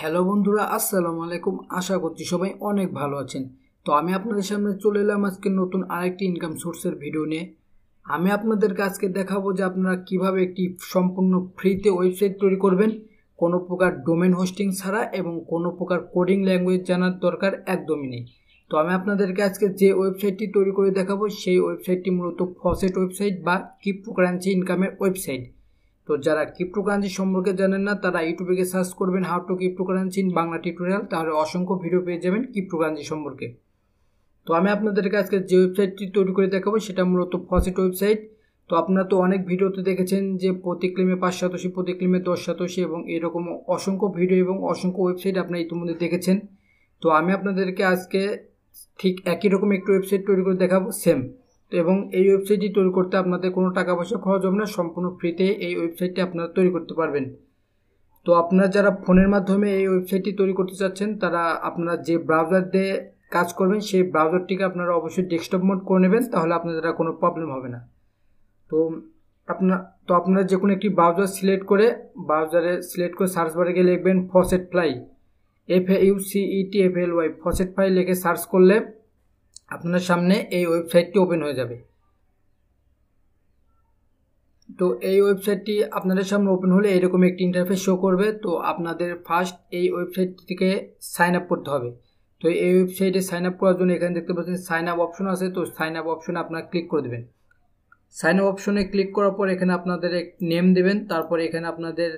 Hello বন্ধুরা, আসসালামু আলাইকুম। আশা করছি সবাই অনেক ভালো আছেন। তো আমি আপনাদের সামনে চলে এলাম আজকে নতুন আরেকটি ইনকাম সোর্সের ভিডিও নিয়ে। আমি আপনাদেরকে আজকে দেখাবো যে আপনারা কীভাবে একটি সম্পূর্ণ ফ্রিতে ওয়েবসাইট তৈরি করবেন। কোনো প্রকার ডোমেন হোস্টিং ছাড়া এবং কোনো প্রকার কোডিং ল্যাঙ্গুয়েজ জানার দরকার একদমই নেই। তো আমি আপনাদেরকে আজকে যে ওয়েবসাইটটি তৈরি করে দেখাবো, সেই ওয়েবসাইটটি মূলত ফসেট ওয়েবসাইট বা ক্রিপ্টোকারেন্সি ইনকামের ওয়েবসাইট তো যারা ক্রিপ্টোকারেন্সি সম্পর্কে জানেন না, তারা ইউটিউবে গিয়ে সার্চ করবেন how to cryptocurrency in Bangla tutorial তাহলে অসংখ্য ভিডিও পেয়ে যাবেন ক্রিপ্টোকারেন্সি সম্পর্কে। তো আমি আপনাদেরকে আজকে যে ওয়েবসাইটটি তৈরি করে দেখাবো, সেটা মূলত ফসিট ওয়েবসাইট তো আপনারা তো অনেক ভিডিওতে দেখেছেন যে প্রতি ক্লিমে পাঁচ শতাংশী প্রতি ক্লিমে দশ শতাংশী এবং এরকম অসংখ্য ভিডিও এবং অসংখ্য ওয়েবসাইট আপনারা ইতিমধ্যে দেখেছেন। তো আমি আপনাদেরকে আজকে ঠিক একই রকম একটি ওয়েবসাইট তৈরি করে দেখাবো সেম এবং এই ওয়েবসাইটটি তৈরি করতে আপনাদের কোনো টাকা পয়সা খরচ হবে না, সম্পূর্ণ ফ্রিতে এই ওয়েবসাইটটি আপনারা তৈরি করতে পারবেন। তো আপনারা যারা ফোনের মাধ্যমে এই ওয়েবসাইটটি তৈরি করতে চাচ্ছেন, তারা আপনারা যে ব্রাউজার দিয়ে কাজ করবেন, সেই ব্রাউজারটিকে আপনারা অবশ্যই ডেস্কটপ মোড করে নেবেন, তাহলে আপনাদের কোনো প্রবলেম হবে না। তো আপনার তো আপনারা যে কোনো একটি ব্রাউজার সিলেক্ট করে ব্রাউজারে সিলেক্ট করে সার্চ বারে গিয়ে লিখবেন faucet fly F U C F L Y faucet fly লিখে সার্চ করলে আপনার সামনে এই ওয়েবসাইটটি ওপেন হয়ে যাবে। তো এই ওয়েবসাইটটি আপনাদের সামনে ওপেন হলে এরকম একটি ইন্টারফেস শো করবে। তো আপনাদের ফার্স্ট এই ওয়েবসাইট থেকে সাইন আপ করতে হবে। তো এই ওয়েবসাইটে সাইন আপ করার জন্য এখানে দেখতে পাচ্ছেন সাইন আপ অপশন আছে। তো সাইন আপ অপশনে আপনারা ক্লিক করে দেবেন। সাইন আপ অপশনে ক্লিক করার পর এখানে আপনাদের এক নেম দেবেন। তারপর এখানে আপনাদের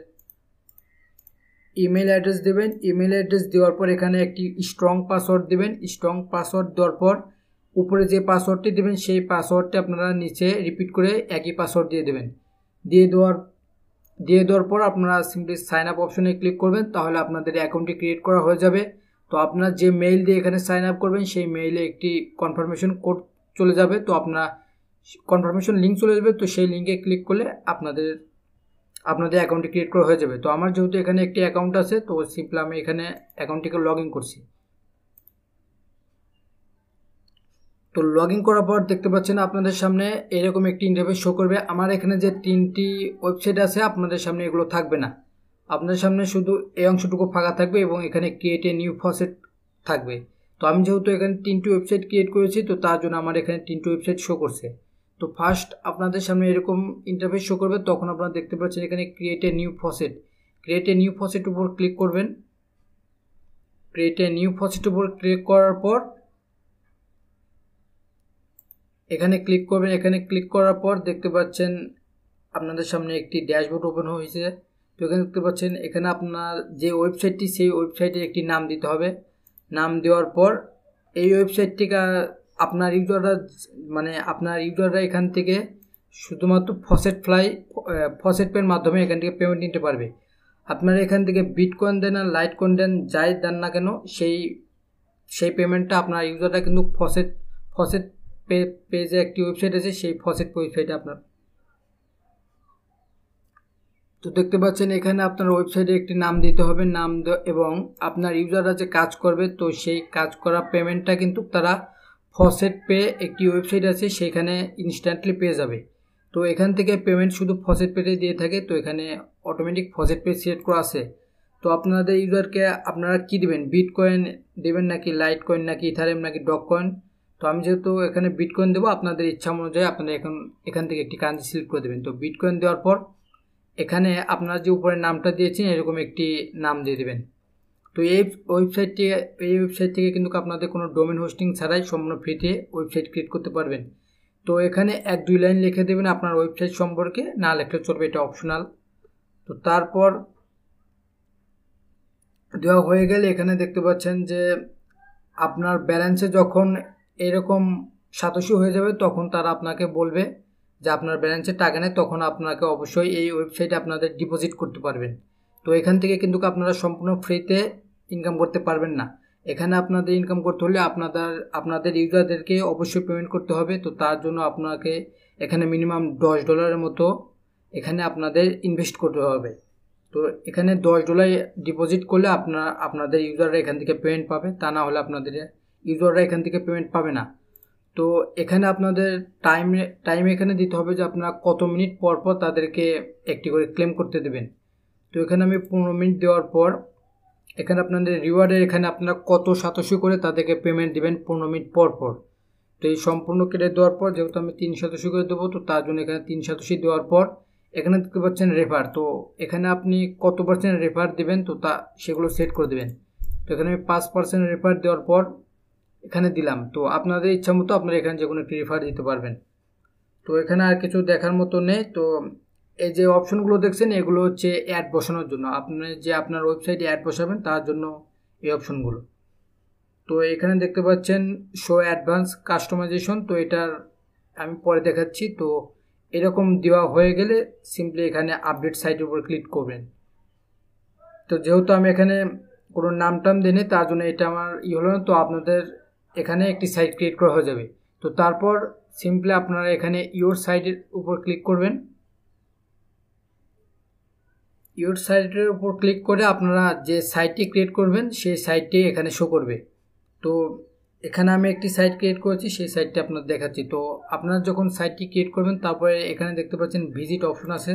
ইমেল অ্যাড্রেস দেবেন। ইমেল অ্যাড্রেস দেওয়ার পর এখানে একটি স্ট্রং পাসওয়ার্ড দেবেন। স্ট্রং পাসওয়ার্ড দেওয়ার পর উপরে যে পাসওয়ার্ডটি দেবেন, সেই পাসওয়ার্ডটি আপনারা নিচে রিপিট করে একই পাসওয়ার্ড দিয়ে দেবেন। দিয়ে দেওয়ার দিয়ে দেওয়ার পর আপনারা সিম্পলি সাইন আপ অপশনে ক্লিক করবেন, তাহলে আপনাদের অ্যাকাউন্টটি ক্রিয়েট করা হয়ে যাবে। তো আপনার যে মেইল দিয়ে এখানে সাইন আপ করবেন, সেই মেইলে একটি কনফার্মেশন কোড চলে যাবে। তো আপনার কনফার্মেশন লিঙ্ক চলে যাবে, তো সেই লিঙ্কে ক্লিক করলে আপনাদের আপনাদের অ্যাকাউন্টটি ক্রিয়েট করা হয়ে যাবে। তো আমার যেহেতু এখানে একটি অ্যাকাউন্ট আছে, তো সিম্পলি আমি এখানে অ্যাকাউন্টটিকে লগ ইন করছি। তো লগ ইন করার পর দেখতে পাচ্ছেন আপনাদের সামনে এরকম একটি ইন্টারফেস শো করবে। আমার এখানে যে তিনটি ওয়েবসাইট আছে, আপনাদের সামনে এগুলো থাকবে না। আপনাদের সামনে শুধু এই অংশটুকু ফাঁকা থাকবে এবং এখানে ক্রিয়েট এ নিউ ফসেট থাকবে। তো আমি যেহেতু এখানে তিনটি ওয়েবসাইট ক্রিয়েট করেছি, তো তার জন্য আমার এখানে তিনটি ওয়েবসাইট শো করছে। তো ফার্স্ট আপনাদের সামনে এরকম ইন্টারফেস শো করবে, তখন আপনারা দেখতে পাচ্ছেন এখানে create a new faucet create a new faucet উপর ক্লিক করবেন। ক্রিয়েট এ নিউ ফসেট উপর ক্লিক করার পর এখানে ক্লিক করবেন। এখানে ক্লিক করার পর দেখতে পাচ্ছেন আপনাদের সামনে একটি ড্যাশবোর্ড ওপেন হয়েছে। তো এখানে দেখতে পাচ্ছেন, এখানে আপনার যে ওয়েবসাইটটি সেই ওয়েবসাইটের একটি নাম দিতে হবে। নাম দেওয়ার পর এই ওয়েবসাইটটিকে আপনার ইউজাররা মানে আপনার ইউজাররা এখান থেকে শুধুমাত্র ফসেট ফ্লাই ফসেট পের মাধ্যমে এখান থেকে পেমেন্ট নিতে পারবে। আপনারা এখান থেকে বিট কয়েন দেন আর লাইট কয়েন দেন, যাই দেন না কেন, সেই সেই পেমেন্টটা আপনার ইউজাররা কিন্তু ফসেট ফসেট পেজে একটি ওয়েবসাইট আছে, সেই ফসেট ওয়েবসাইটে আপনার। তো দেখতে পাচ্ছেন এখানে আপনার ওয়েবসাইটে একটি নাম দিতে হবে, নাম এবং আপনার ইউজাররা যে কাজ করবে, তো সেই কাজ করা পেমেন্টটা কিন্তু তারা ফসেট পে একটি ওয়েবসাইট আছে সেখানে ইনস্ট্যান্টলি পেয়ে যাবে। তো এখান থেকে পেমেন্ট শুধু ফসেট পেতে দিয়ে থাকে, তো এখানে অটোমেটিক ফসেট পে সিলেক্ট করা আছে। তো আপনাদের ইউজারকে আপনারা কি দেবেন বিট কয়েন দেবেন নাকি লাইট কয়েন নাকি ইথারেম নাকি ডক কয়েন তো আমি যেহেতু এখানে বিটকয়েন দেবো, আপনাদের ইচ্ছা অনুযায়ী আপনারা এখন এখান থেকে একটি কারেন্সি সিলেক্ট করে দেবেন। তো বিটকয়েন দেওয়ার পর এখানে আপনারা যে উপরে নামটা দিয়েছেন, এরকম একটি নাম দিয়ে দেবেন। তো এই ওয়েবসাইটটি এই ওয়েবসাইট থেকে কিন্তু আপনাদের কোনো ডোমেন হোস্টিং ছাড়াই সম্পূর্ণ ফ্রিতে ওয়েবসাইট ক্রিয়েট করতে পারবেন। তো এখানে এক দুই লাইন লিখে দেবেন আপনার ওয়েবসাইট সম্পর্কে, না লেখলে চলবে, এটা অপশনাল তো তারপর দেওয়া হয়ে গেলে এখানে দেখতে পাচ্ছেন যে, আপনার ব্যালেন্সে যখন এরকম সাতাশি হয়ে যাবে, তখন তারা আপনাকে বলবে যে আপনার ব্যালেন্সে টাকা নেই, তখন আপনাকে অবশ্যই এই ওয়েবসাইটে আপনাদের ডিপোজিট করতে পারবেন। তো এখান থেকে কিন্তু আপনারা সম্পূর্ণ ফ্রিতে ইনকাম করতে পারবেন না। এখানে আপনাদের ইনকাম করতে হলে আপনাদের আপনাদের ইউজারদেরকে অবশ্যই পেমেন্ট করতে হবে। তো তার জন্য আপনাকে এখানে মিনিমাম দশ ডলারের মতো এখানে আপনাদের ইনভেস্ট করতে হবে। তো এখানে দশ ডলার ডিপোজিট করলে আপনার, আপনাদের ইউজাররা এখান থেকে পেমেন্ট পাবে। তা না হলে আপনাদের ইউজাররা এখান থেকে পেমেন্ট পাবে না। তো এখানে আপনাদের টাইম টাইম এখানে দিতে হবে যে আপনারা কত মিনিট পর পর তাদেরকে একটি করে ক্লেম করতে দেবেন। তো এখানে আমি পনেরো মিনিট দেওয়ার পর এখানে আপনাদের রিওয়ার্ডের এখানে আপনারা কত সাতাশি করে তাদেরকে পেমেন্ট দিবেন পনেরো মিনিট পর পর। তো এই সম্পূর্ণ কেটে দেওয়ার পর যেহেতু আমি তিন শতাংশ করে দেবো, তো তার জন্য এখানে তিন শতাংশ দেওয়ার পর এখানে দেখতে পাচ্ছেন রেফার তো এখানে আপনি কত পার্সেন্ট রেফার দেবেন, তো তা সেগুলো সেট করে দেবেন। তো এখানে আমি পাঁচ পার্সেন্ট রেফার দেওয়ার পর এখানে দিলাম। তো আপনাদের ইচ্ছা মতো আপনারা এখানে যে কোনো একটি রেফার দিতে পারবেন। তো এখানে আর কিছু দেখার মতো নেই। তো এই যে অপশনগুলো দেখছেন, এগুলো হচ্ছে অ্যাড বসানোর জন্য। আপনি যে আপনার ওয়েবসাইটে অ্যাড বসাবেন, তার জন্য এই অপশনগুলো। তো এখানে দেখতে পাচ্ছেন শো অ্যাডভান্স কাস্টমাইজেশন তো এটার আমি পরে দেখাচ্ছি। তো এরকম দেওয়া হয়ে গেলে সিম্পলি এখানে আপডেট সাইটের উপর ক্লিক করবেন। তো যেহেতু আমি এখানে কোনো নাম টাম দিই তার জন্য এটা আমার ই হলো না। তো আপনাদের এখানে একটি সাইট ক্রিয়েট করা হয়ে যাবে। তো তারপর সিম্পলি আপনারা এখানে ইওর সাইটের উপর ক্লিক করবেন। ইওর সাইটের উপর ক্লিক করে আপনারা যে সাইটটি ক্রিয়েট করবেন, সেই সাইটটি এখানে শো করবে। তো এখানে আমি একটি সাইট ক্রিয়েট করেছি, সেই সাইটটি আপনার দেখাচ্ছি। তো আপনারা যখন সাইটটি ক্রিয়েট করবেন, তারপরে এখানে দেখতে পাচ্ছেন ভিজিট অপশন আছে।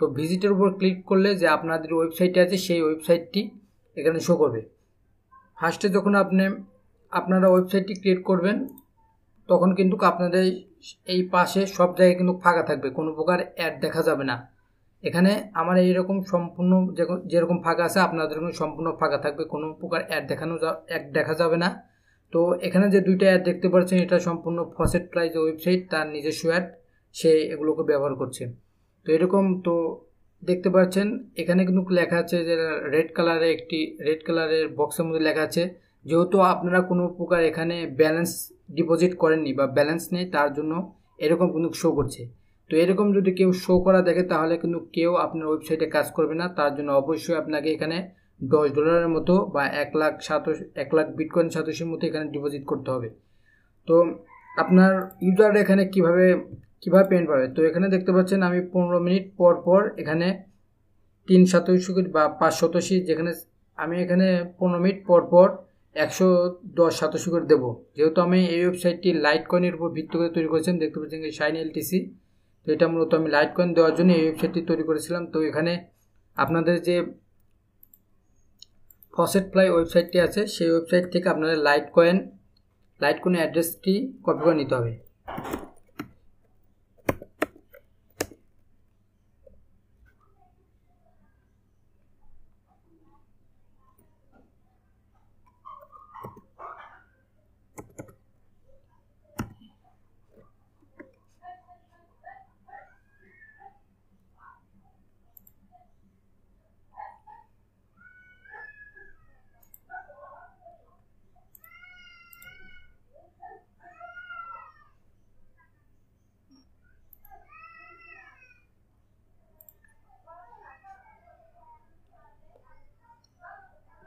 তো ভিজিটের উপর ক্লিক করলে যে আপনাদের ওয়েবসাইটটি আছে, সেই ওয়েবসাইটটি এখানে শো করবে। ফার্স্টে যখন আপনি আপনারা ওয়েবসাইটটি ক্রিয়েট করবেন, তখন কিন্তু আপনাদের এই পাশে সব জায়গায় কিন্তু ফাঁকা থাকবে, কোনো প্রকার অ্যাড দেখা যাবে না। এখানে আমার এইরকম সম্পূর্ণ যেরকম ফাঁকা আছে, আপনাদের সম্পূর্ণ ফাঁকা থাকবে, কোনো প্রকার অ্যাড দেখানো অ্যাড দেখা যাবে না। তো এখানে যে দুইটা অ্যাড দেখতে পাচ্ছেন, এটা সম্পূর্ণ ফসেট প্রাইজ ওয়েবসাইট তার নিজস্ব অ্যাড সে এগুলোকে ব্যবহার করছে। তো এরকম তো দেখতে পাচ্ছেন, এখানে কিন্তু লেখা আছে যে রেড কালারে একটি রেড কালারের বক্সের মধ্যে লেখা আছে যেহেতু আপনারা কোনো প্রকার এখানে ব্যালেন্স ডিপোজিট করেননি বা ব্যালেন্স নেই, তার জন্য এরকম কিন্তু শো করছে। তো এরকম যদি কেউ শো করা দেখে, তাহলে কিন্তু কেউ আপনার ওয়েবসাইটে কাজ করবে না। তার জন্য অবশ্যই আপনাকে এখানে দশ ডলারের মতো বা এক লাখ সাতাশ, এক লাখ বিটকয়েন সাতাশের মতো এখানে ডিপোজিট করতে হবে। তো আপনার ইউজার এখানে কীভাবে, কীভাবে পেমেন্ট পাবে? তো এখানে দেখতে পাচ্ছেন আমি পনেরো মিনিট পর পর এখানে তিন শতাংশ বা পাঁচ শতাংশি যেখানে আমি এখানে পনেরো মিনিট পর পর একশো দশ সাতাশি করে দেবো। যেহেতু আমি এই ওয়েবসাইটটি লাইট কয়েনের উপর ভিত্তি করে তৈরি করেছেন, দেখতে পাচ্ছেন শাইন এলটিসি তো এটা মূলত আমি লাইট কয়েন দেওয়ার জন্য এই ওয়েবসাইটটি তৈরি করেছিলাম। তো এখানে আপনাদের যে ফসেট ফ্লাই ওয়েবসাইটটি আছে, সেই ওয়েবসাইট থেকে আপনাদের লাইট কয়েন লাইট কয়েন অ্যাড্রেসটি কপি করে নিতে হবে।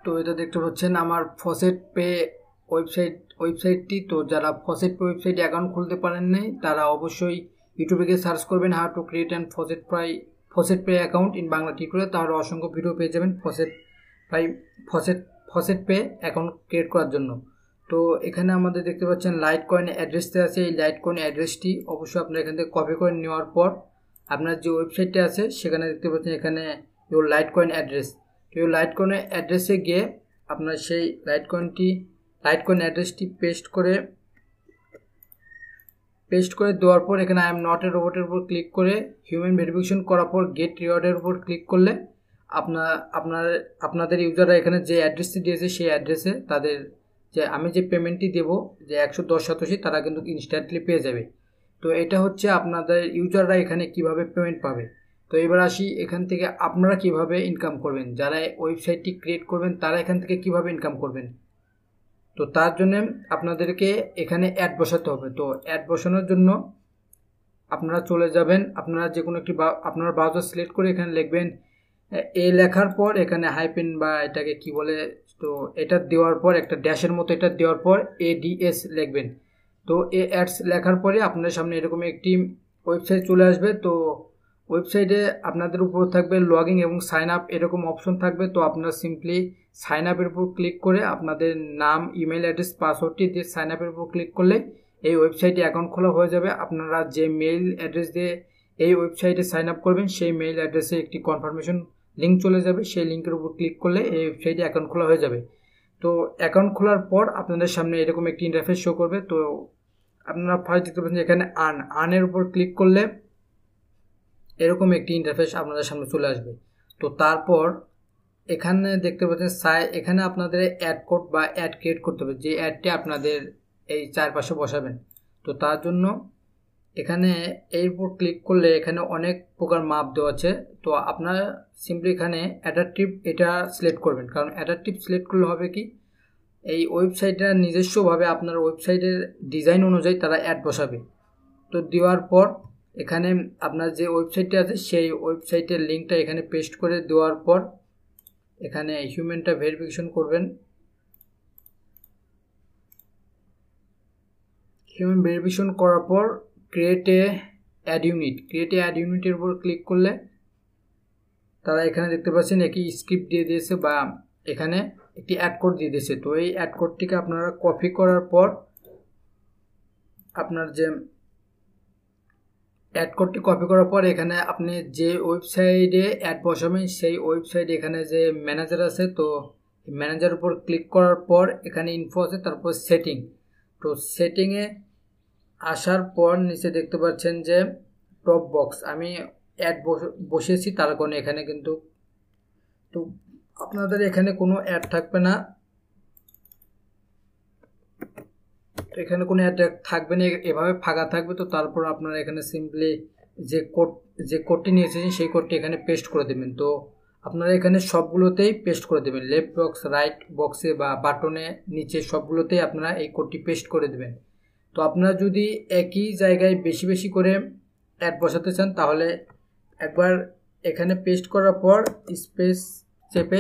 তো এটা দেখতে পাচ্ছেন আমার ফসেট পে ওয়েবসাইট, ওয়েবসাইটটি তো যারা ফসেট পে ওয়েবসাইট অ্যাকাউন্ট খুলতে পারেন নাই, তারা অবশ্যই ইউটিউবে গিয়ে সার্চ করবেন how to create and faucet pry faucet pay account in Bangla tutorial তাহলে অসংখ্য ভিডিও পেয়ে যাবেন faucet pry faucet faucet pay account create করার জন্য। তো এখানে আমাদের দেখতে পাচ্ছেন লাইট কয়েন অ্যাড্রেসটা আছে, এই লাইট কয়েন অ্যাড্রেসটি অবশ্যই আপনারা এখান থেকে কপি করে নেওয়ার পর আপনার যে ওয়েবসাইটটি আছে, সেখানে দেখতে পাচ্ছেন এখানে ইউর লাইট কয়েন অ্যাড্রেস কেউ লাইট কয়েনের অ্যাড্রেসে গিয়ে আপনার সেই লাইট কয়েনটি লাইট কয়েন অ্যাড্রেসটি পেস্ট করে পেস্ট করে দেওয়ার পর এখানে আই এম নট এ রোবটের উপর ক্লিক করে হিউম্যান ভেরিফিকেশন করার পর গেট রিওয়ার্ডের উপর ক্লিক করলে আপনার আপনার, আপনাদের ইউজাররা এখানে যে অ্যাড্রেসটি দিয়েছে সেই অ্যাড্রেসে তাদের যে আমি যে পেমেন্টটি দেব, যে একশো দশ শতাংশই তারা কিন্তু ইনস্ট্যান্টলি পেয়ে যাবে। তো এটা হচ্ছে আপনাদের ইউজাররা এখানে কীভাবে পেমেন্ট পাবে। তো এবার আসি এখান থেকে আপনারা কীভাবে ইনকাম করবেন? যারা ওয়েবসাইটটি ক্রিয়েট করবেন, তারা এখান থেকে কীভাবে ইনকাম করবেন? তো তার জন্য আপনাদেরকে এখানে অ্যাড বসাতে হবে। তো অ্যাড বসানোর জন্য আপনারা চলে যাবেন। আপনারা যে কোনো একটি আপনার ব্রাউজার সিলেক্ট করে এখানে লিখবেন, এ লেখার পর এখানে হাইপেন বা এটাকে কি বলে? তো এটা দেওয়ার পর, একটা ড্যাশের মতো এটা দেওয়ার পর এ এডিএস লিখবেন। তো এ অ্যাডস লেখার পরে আপনার সামনে এরকম একটি ওয়েবসাইট চলে আসবে। তো ওয়েবসাইটে আপনাদের উপর থাকবে লগইন এবং সাইন আপ এরকম অপশন থাকবে। তো আপনারা সিম্পলি সাইন আপের উপর ক্লিক করে আপনাদের নাম ইমেল অ্যাড্রেস পাসওয়ার্ডটি দিয়ে সাইন আপের উপর ক্লিক করলে এই ওয়েবসাইটে অ্যাকাউন্ট খোলা হয়ে যাবে। আপনারা যে মেইল অ্যাড্রেস দিয়ে এই ওয়েবসাইটে সাইন আপ করবেন, সেই মেইল অ্যাড্রেসে একটি কনফার্মেশন লিঙ্ক চলে যাবে। সেই লিঙ্কের উপর ক্লিক করলে এই ওয়েবসাইটে অ্যাকাউন্ট খোলা হয়ে যাবে। তো অ্যাকাউন্ট খোলার পর আপনাদের সামনে এরকম একটি ইন্টারফেস শো করবে। তো আপনারা ফার্স্ট দেখতে পাচ্ছেন এখানে আন আনের উপর ক্লিক করলে এরকম একটি ইন্টারফেস আপনাদের সামনে চলে আসবে। তো তারপর এখানে দেখতে পাচ্ছেন সাই, এখানে আপনাদের অ্যাড কোড বা অ্যাড ক্রিয়েট করতে হবে। যে অ্যাডটি আপনাদের এই চারপাশে বসাবেন। তো তার জন্য এখানে এই উপর ক্লিক করলে এখানে অনেক প্রকার মাপ দেওয়া আছে। তো আপনারা সিম্পলি এখানে অ্যাডাপটিভ এটা সিলেক্ট করবেন। কারণ অ্যাডাপটিভ সিলেক্ট করলে হবে কি? এই ওয়েবসাইটটা নিজস্বভাবে আপনার ওয়েবসাইটের ডিজাইন অনুযায়ী তারা অ্যাড বসাবে। তো দেওয়ার পর এখানে আপনার যে ওয়েবসাইটটা আছে, সেই ওয়েবসাইটের লিঙ্কটা এখানে পেস্ট করে দেওয়ার পর এখানে হিউম্যানটা ভেরিফিকেশন করবেন। হিউম্যান ভেরিফিকেশন করার পর create a ad unit create a ad ইউনিটের উপর ক্লিক করলে তারা এখানে দেখতে পাচ্ছেন একই স্ক্রিপ্ট দিয়ে দিয়েছে বা এখানে একটি অ্যাড কোড দিয়ে দিয়েছে। তো এই অ্যাড কোডটিকে আপনারা কপি করার পর আপনার যে অ্যাড কোডটি কপি করার পর এখানে আপনি যে ওয়েবসাইটে অ্যাড বসাবেন, সেই ওয়েবসাইট এখানে যে ম্যানেজার আছে, তো ম্যানেজার উপর ক্লিক করার পর এখানে ইনফো আছে, তারপর সেটিং তো সেটিংয়ে আসার পর নিচে দেখতে পাচ্ছেন যে টপ বক্স আমি অ্যাড বসিয়েছি, তার কারণে এখানে কিন্তু, তো আপনাদের এখানে কোনো অ্যাড থাকবে না। এখানে কোনো অ্যাড থাকবে না এভাবে ফাঁকা থাকবে, তো তারপর আপনারা এখানে সিম্পলি যে কোড যে কোডটি নিয়ে এসেছেন, সেই কোডটি এখানে পেস্ট করে দেবেন। তো আপনারা এখানে সবগুলোতেই পেস্ট করে দেবেন। লেফট বক্স রাইট বক্সে বা বাটনে নিচে সবগুলোতেই আপনারা এই কোডটি পেস্ট করে দেবেন। তো আপনারা যদি একই জায়গায় বেশি বেশি করে অ্যাড বসাতে চান, তাহলে একবার এখানে পেস্ট করার পর স্পেস চেপে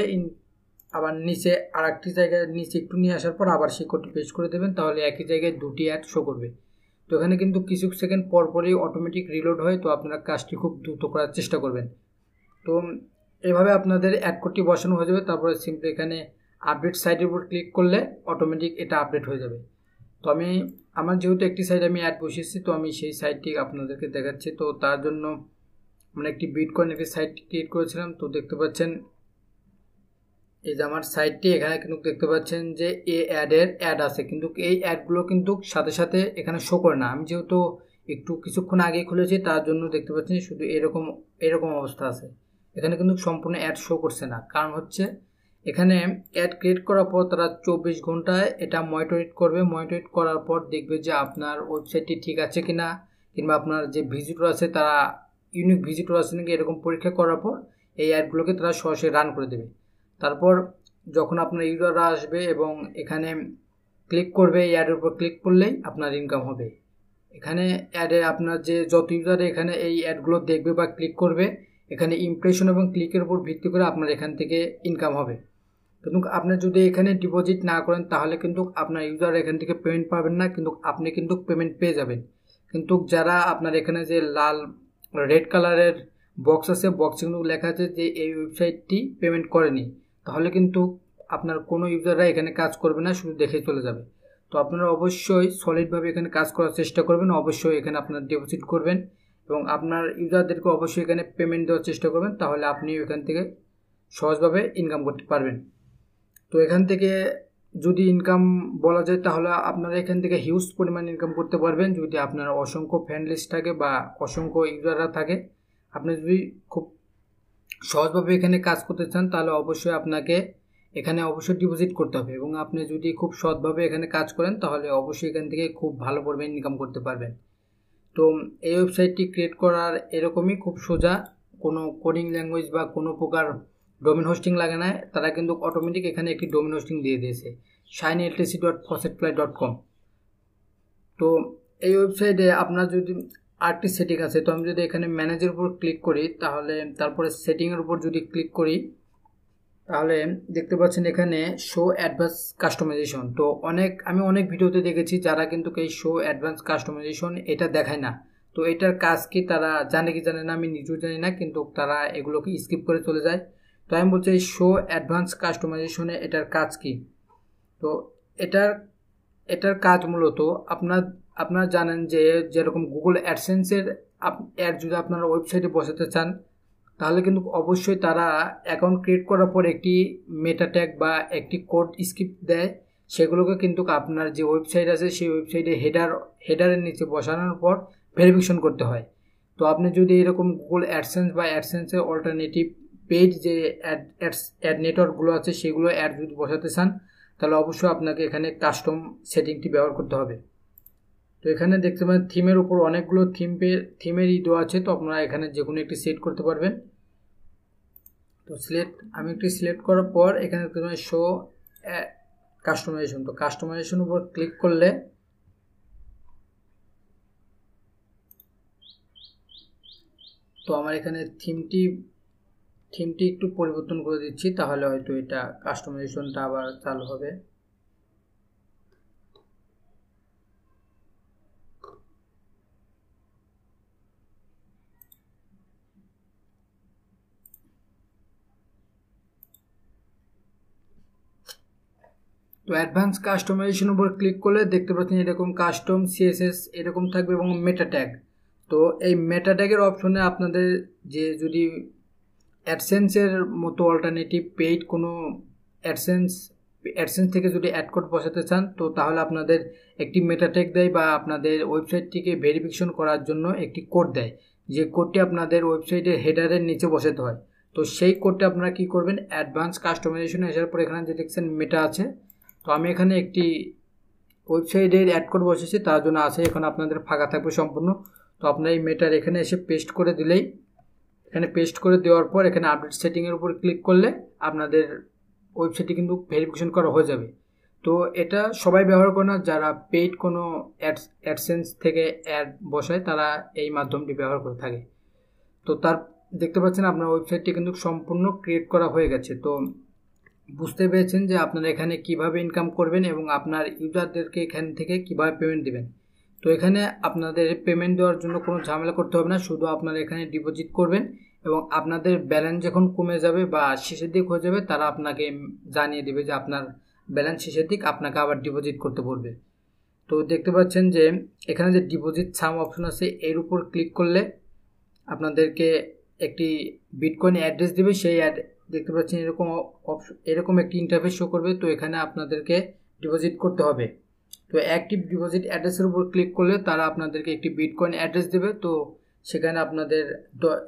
আবার নিচে আর একটি জায়গায়, নিচে একটু নিয়ে আসার পর আবার সেই কোডটি পেস্ট করে দেবেন, তাহলে একই জায়গায় দুটি অ্যাড শো করবে। তো এখানে কিন্তু কিছু সেকেন্ড পর পরই অটোমেটিক রিলোড হয়, তো আপনারা কাজটি খুব দ্রুত করার চেষ্টা করবেন। তো এভাবে আপনাদের অ্যাড কোডটি বসানো হয়ে যাবে, তারপরে সিম্পলি এখানে আপডেট সাইটের উপর ক্লিক করলে অটোমেটিক এটা আপডেট হয়ে যাবে। তো আমি, আমার যেহেতু একটি সাইট আমি অ্যাড বসিয়েছি, তো আমি সেই সাইটটি আপনাদেরকে দেখাচ্ছি। তো তার জন্য মানে একটি বিট কয়েন একটি সাইট ক্রিয়েট করেছিলাম, তো দেখতে পাচ্ছেন এই যে আমার সাইটটি, এখানে কিন্তু দেখতে পাচ্ছেন যে এ অ্যাডের অ্যাড আছে, কিন্তু এই অ্যাডগুলো কিন্তু সাথে সাথে এখানে শো করে না। আমি যেহেতু একটু কিছুক্ষণ আগে খুলেছি, তার জন্য দেখতে পাচ্ছেন শুধু এরকম এরকম অবস্থা আছে। এখানে কিন্তু সম্পূর্ণ অ্যাড শো করছে না। কারণ হচ্ছে, এখানে অ্যাড ক্রিয়েট করার পর তারা চব্বিশ ঘন্টায় এটা মনিটরিট করবে। মনিটরিট করার পর দেখবে যে আপনার ওয়েবসাইটটি ঠিক আছে কি না কিংবা আপনার যে ভিজিটর আছে, তারা ইউনিক ভিজিটর আছে নাকি, এরকম পরীক্ষা করার পর এই অ্যাডগুলোকে তারা সরাসরি রান করে দেবে। তারপর যখন আপনার ইউজাররা আসবে এবং এখানে ক্লিক করবে অ্যাডের উপর ক্লিক করলেই আপনার ইনকাম হবে। এখানে অ্যাডে আপনার যে যত ইউজার এখানে এই অ্যাডগুলো দেখবে বা ক্লিক করবে, এখানে ইমপ্রেশন এবং ক্লিকের উপর ভিত্তি করে আপনার এখান থেকে ইনকাম হবে। কিন্তু আপনি যদি এখানে ডিপোজিট না করেন, তাহলে কিন্তু আপনার ইউজার এখান থেকে পেমেন্ট পাবেন না, কিন্তু আপনি কিন্তু পেমেন্ট পেয়ে যাবেন। কিন্তু যারা আপনার এখানে যে লাল রেড কালারের বক্স আছে বক্সে কিন্তু লেখা আছে যে এই ওয়েবসাইটটি পেমেন্ট করেনি। তাহলে কিন্তু আপনার কোনো ইউজাররা এখানে কাজ করবে না, শুধু দেখে চলে যাবে। তো আপনারা অবশ্যই সলিডভাবে এখানে কাজ করার চেষ্টা করবেন, অবশ্যই এখানে আপনার ডিপোজিট করবেন এবং আপনার ইউজারদেরকে অবশ্যই এখানে পেমেন্ট দেওয়ার চেষ্টা করবেন, তাহলে আপনি এখান থেকে সহজভাবে ইনকাম করতে পারবেন। তো এখান থেকে যদি ইনকাম বলা যায়, তাহলে আপনারা এখান থেকে হিউজ পরিমাণ ইনকাম করতে পারবেন। যদি আপনার অসংখ্য ফ্যান লিস্ট থাকে বা অসংখ্য ইউজাররা থাকে, আপনি যদি খুব সহজভাবে এখানে কাজ করতে চান, তাহলে অবশ্যই আপনাকে এখানে অবশ্যই ডিপোজিট করতে হবে এবং আপনি যদি খুব সৎভাবে এখানে কাজ করেন, তাহলে অবশ্যই এখান থেকে খুব ভালো পরিমাণ ইনকাম করতে পারবেন। তো এই ওয়েবসাইটটি ক্রিয়েট করার এরকমই খুব সোজা কোনো কোডিং ল্যাঙ্গুয়েজ বা কোনো প্রকার ডোমেন হোস্টিং লাগে না, তারা কিন্তু অটোমেটিক এখানে একটি ডোমেন হোস্টিং দিয়ে দিয়েছে। Shine LTC dot faucet fly dot com তো এই ওয়েবসাইটে আপনার যদি আটটি সেটিং আছে। তো আমি যদি এখানে ম্যানেজের উপর ক্লিক করি, তাহলে তারপরে সেটিংয়ের উপর যদি ক্লিক করি, তাহলে দেখতে পাচ্ছেন এখানে শো অ্যাডভান্স কাস্টমাইজেশন তো অনেক, আমি অনেক ভিডিওতে দেখেছি যারা কিন্তু এই শো অ্যাডভান্স কাস্টমাইজেশন এটা দেখায় না। তো এটার কাজ কি তারা জানে কি জানে না, আমি নিজেও জানি না, কিন্তু তারা এগুলোকে স্কিপ করে চলে যায়। তো আমি বলছি এই শো অ্যাডভান্স কাস্টমাইজেশনে এটার কাজ কি? তো এটার এটার কাজ মূলত আপনার আপনারা জানেন যে যেরকম গুগল অ্যাডসেন্সের অ্যাড যদি আপনারা ওয়েবসাইটে বসাতে চান, তাহলে কিন্তু অবশ্যই তারা অ্যাকাউন্ট ক্রিয়েট করার পর একটি মেটা ট্যাগ বা একটি কোড স্ক্রিপ্ট দেয়। সেগুলোকে কিন্তু আপনার যে ওয়েবসাইট আছে, সেই ওয়েবসাইটে হেডার হেডারের নিচে বসানোর পর ভেরিফিকেশন করতে হয়। তো আপনি যদি এরকম গুগল অ্যাডসেন্স বা অ্যাডসেন্সের অল্টারনেটিভ পেজ যে অ্যাড অ্যাডস অ্যাড নেটওয়ার্কগুলো আছে, সেগুলো অ্যাড যদি বসাতে চান, তাহলে অবশ্যই আপনাকে এখানে কাস্টম সেটিংটি ব্যবহার করতে হবে। তো এখানে দেখতে পাবেন থিমের উপর অনেকগুলো থিম পে থিমের ই দেওয়া আছে, তো আপনারা এখানে যে কোনো একটি সেট করতে পারবেন। তো সিলেক্ট আমি একটি সিলেক্ট করার পর এখানে দেখতে পাবেন শো কাস্টমাইজেশন তো কাস্টমাইজেশন উপর ক্লিক করলে তো আমার এখানে থিমটি থিমটি একটু পরিবর্তন করে দিচ্ছি, তাহলে হয়তো এটা কাস্টমাইজেশনটা আবার চালু হবে। তো অ্যাডভান্স কাস্টমাইজেশন উপর ক্লিক করলে দেখতে পাচ্ছেন এরকম কাস্টম সিএসএস এরকম থাকবে এবং মেটা ট্যাগ তো এই মেটা ট্যাগের অপশনে আপনাদের যে যদি অ্যাডসেন্সের মতো অল্টারনেটিভ পেইড কোনো অ্যাডসেন্স অ্যাডসেন্স থেকে যদি অ্যাড কোড বসাতে চান, তো তাহলে আপনাদের একটি মেটা ট্যাগ দেয় বা আপনাদের ওয়েবসাইটটিকে ভেরিফিকেশন করার জন্য একটি কোড দেয়। যে কোডটি আপনাদের ওয়েবসাইটের হেডারের নিচে বসাতে হয়। তো সেই কোডটা আপনারা কী করবেন? অ্যাডভান্স কাস্টমাইজেশন আসার পর এখানে যে দেখছেন মেটা আছে তো আমি এখানে একটি ওয়েবসাইটের অ্যাড কোড বসেছি তার জন্য আছে এখন আপনাদের ফাঁকা থাকবে সম্পূর্ণ। তো আপনার এই মেটার এখানে এসে পেস্ট করে দিলেই, এখানে পেস্ট করে দেওয়ার পর এখানে আপডেট সেটিংয়ের উপর ক্লিক করলে আপনাদের ওয়েবসাইটটি কিন্তু ভেরিফিকেশন করা হয়ে যাবে। তো এটা সবাই ব্যবহার করে না, যারা পেইড কোনো অ্যাডস অ্যাডসেন্স থেকে অ্যাড বসায়, তারা এই মাধ্যমটি ব্যবহার করে থাকে। তো তার, দেখতে পাচ্ছেন আপনার ওয়েবসাইটটি কিন্তু সম্পূর্ণ ক্রিয়েট করা হয়ে গেছে। তো বুঝতে পেরেছেন যে আপনারা এখানে কীভাবে ইনকাম করবেন এবং আপনার ইউজারদেরকে এখান থেকে কীভাবে পেমেন্ট দেবেন। তো এখানে আপনাদের পেমেন্ট দেওয়ার জন্য কোনো ঝামেলা করতে হবে না, শুধু আপনারা এখানে ডিপোজিট করবেন এবং আপনাদের ব্যালেন্স যখন কমে যাবে বা শেষের দিক হয়ে যাবে, তারা আপনাকে জানিয়ে দেবে যে আপনার ব্যালেন্স শেষের দিক আপনাকে আবার ডিপোজিট করতে পড়বে তো দেখতে পাচ্ছেন যে এখানে যে ডিপোজিট সাম অপশন আছে, এর উপর ক্লিক করলে আপনাদেরকে একটি বিটকয়েন অ্যাড্রেস দেবে। সেই দেখতে পাচ্ছেন এরকম এরকম একটি ইন্টারফেস শো করবে। তো এখানে আপনাদেরকে ডিপোজিট করতে হবে। তো অ্যাক্টিভ ডিপোজিট অ্যাড্রেসের উপর ক্লিক করলে তারা আপনাদেরকে একটি বিটকয়েন অ্যাড্রেস দেবে। তো সেখানে আপনাদের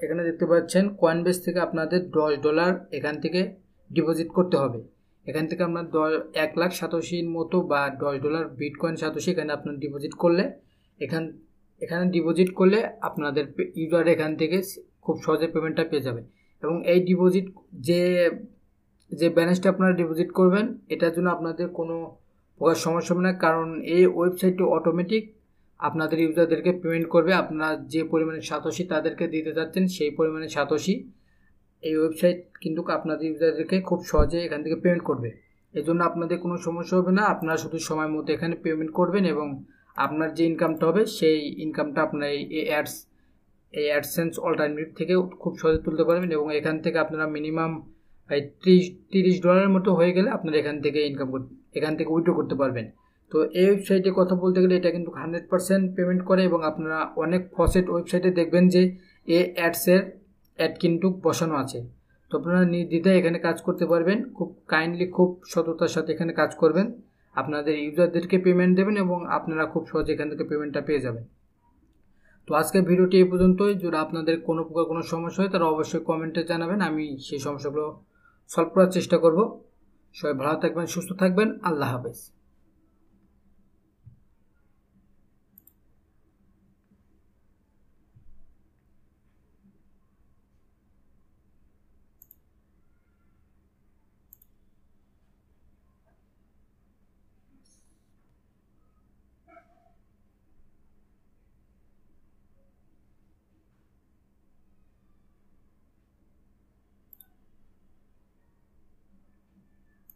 এখানে দেখতে পাচ্ছেন কয়েন বেস থেকে আপনাদের দশ ডলার এখান থেকে ডিপোজিট করতে হবে। এখান থেকে আপনার দশ, এক লাখ সাতাশির মতো বা দশ ডলার বিটকয়েন সাতাশি এখানে আপনার ডিপোজিট করলে, এখান, এখানে ডিপোজিট করলে আপনাদের ইউজার এখান থেকে খুব সহজে পেমেন্টটা পেয়ে যাবে। এবং এই ডিপোজিট যে যে ব্যালেন্সটা আপনারা ডিপোজিট করবেন, এটার জন্য আপনাদের কোনো প্রকার সমস্যা হবে না, কারণ এই ওয়েবসাইটটি অটোমেটিক আপনাদের ইউজারদেরকে পেমেন্ট করবে। আপনারা যে পরিমাণে সাতশি তাদেরকে দিতে চাচ্ছেন সেই পরিমাণে সাতশি এই ওয়েবসাইট কিন্তু আপনাদের ইউজারদেরকে খুব সহজে এখান থেকে পেমেন্ট করবে। এই জন্য আপনাদের কোনো সমস্যা হবে না, আপনারা শুধু সময় মতো এখানে পেমেন্ট করবেন এবং আপনার যে ইনকামটা হবে, সেই ইনকামটা আপনার এই অ্যাডস এই অ্যাডসেন্স অল্টারনেটিভ থেকেও খুব সহজে তুলতে পারবেন এবং এখান থেকে আপনারা মিনিমাম ত্রিশ, তিরিশ ডলারের মতো হয়ে গেলে আপনারা এখান থেকে ইনকাম এখান থেকে উইড্রো করতে পারবেন। তো এই ওয়েবসাইটে কথা বলতে গেলে এটা কিন্তু হান্ড্রেড পার্সেন্ট পেমেন্ট করে এবং আপনারা অনেক ফসেট ওয়েবসাইটে দেখবেন যে এ অ্যাডসের অ্যাড কিন্তু বসানো আছে। তো আপনারা নির্দ্বিধায় এখানে কাজ করতে পারবেন, খুব কাইন্ডলি খুব সততার সাথে এখানে কাজ করবেন। আপনাদের ইউজারদেরকে পেমেন্ট দেবেন এবং আপনারা খুব সহজে এখান থেকে পেমেন্টটা পেয়ে যাবেন। তো আজকের ভিডিওটি এই পর্যন্তই। যদি আপনাদের কোনো প্রকার কোনো সমস্যা হয় তারা অবশ্যই কমেন্টে জানাবেন। আমি সেই সমস্যাগুলো সলভ করার চেষ্টা করব। সবাই ভালো থাকবেন, সুস্থ থাকবেন। আল্লাহ হাফেজ।